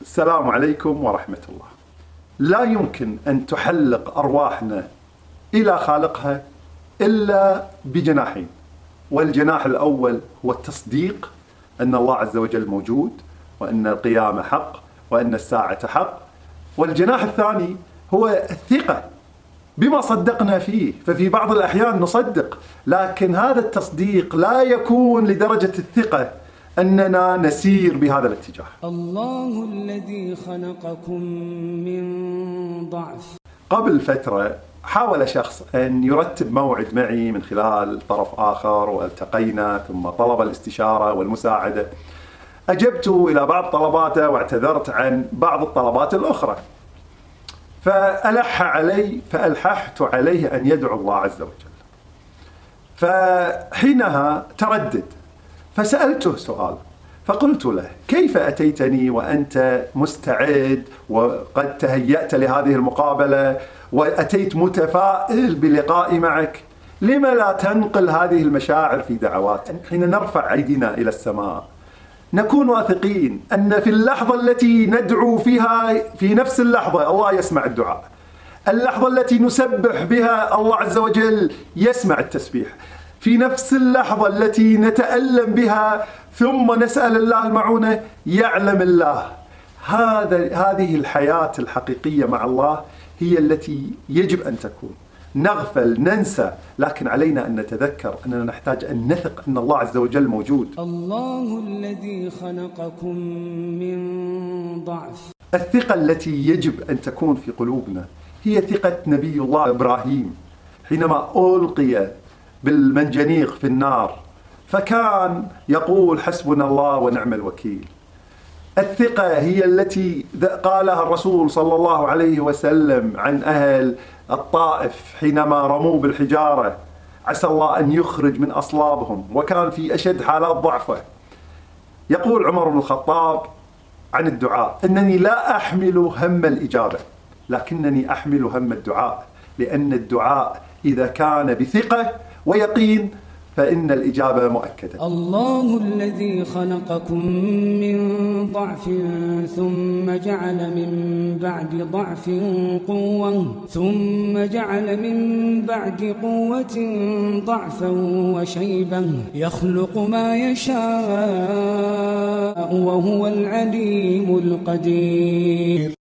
السلام عليكم ورحمة الله. لا يمكن أن تحلق أرواحنا إلى خالقها إلا بجناحين. والجناح الأول هو التصديق أن الله عز وجل موجود وأن القيامة حق وأن الساعة حق. والجناح الثاني هو الثقة بما صدقنا فيه ففي بعض الأحيان نصدق لكن هذا التصديق لا يكون لدرجة الثقة أننا نسير بهذا الاتجاه. الله الذي خلقكم من ضعف. قبل فترة حاول شخص أن يرتب موعد معي من خلال طرف آخر والتقينا ثم طلب الاستشارة والمساعدة. أجبت إلى بعض طلباته واعتذرت عن بعض الطلبات الأخرى. فألح علي فألححت عليه أن يدعو الله عز وجل. فحينها تردد. فسألته سؤال فقلت له كيف أتيتني وأنت مستعد وقد تهيأت لهذه المقابلة وأتيت متفائل بلقائي معك؟ لما لا تنقل هذه المشاعر في دعوات؟ حين نرفع أيدينا إلى السماء نكون واثقين أن في اللحظة التي ندعو فيها في نفس اللحظة الله يسمع الدعاء اللحظة التي نسبح بها الله عز وجل يسمع التسبيح في نفس اللحظة التي نتألم بها ثم نسأل الله المعونة يعلم الله. هذا هذه الحياة الحقيقية مع الله هي التي يجب أن تكون. نغفل ننسى لكن علينا أن نتذكر أننا نحتاج أن نثق أن الله عز وجل موجود. الله الذي خلقكم من ضعف. الثقة التي يجب أن تكون في قلوبنا هي ثقة نبي الله إبراهيم. حينما ألقي بالمنجنيق في النار. فكان يقول حسبنا الله ونعم الوكيل. الثقة هي التي قالها الرسول صلى الله عليه وسلم عن أهل الطائف حينما رموا بالحجارة. عسى الله أن يخرج من أصلابهم. وكان في أشد حالات ضعفه. يقول عمر بن الخطاب عن الدعاء إنني لا أحمل هم الإجابة لكنني أحمل هم الدعاء لأن الدعاء إذا كان بثقة ويقين فإن الإجابة مؤكدة. الله الذي خلقكم من ضعف ثم جعل من بعد ضعف قوة ثم جعل من بعد قوة ضعفا وشيبا يخلق ما يشاء وهو العليم القدير.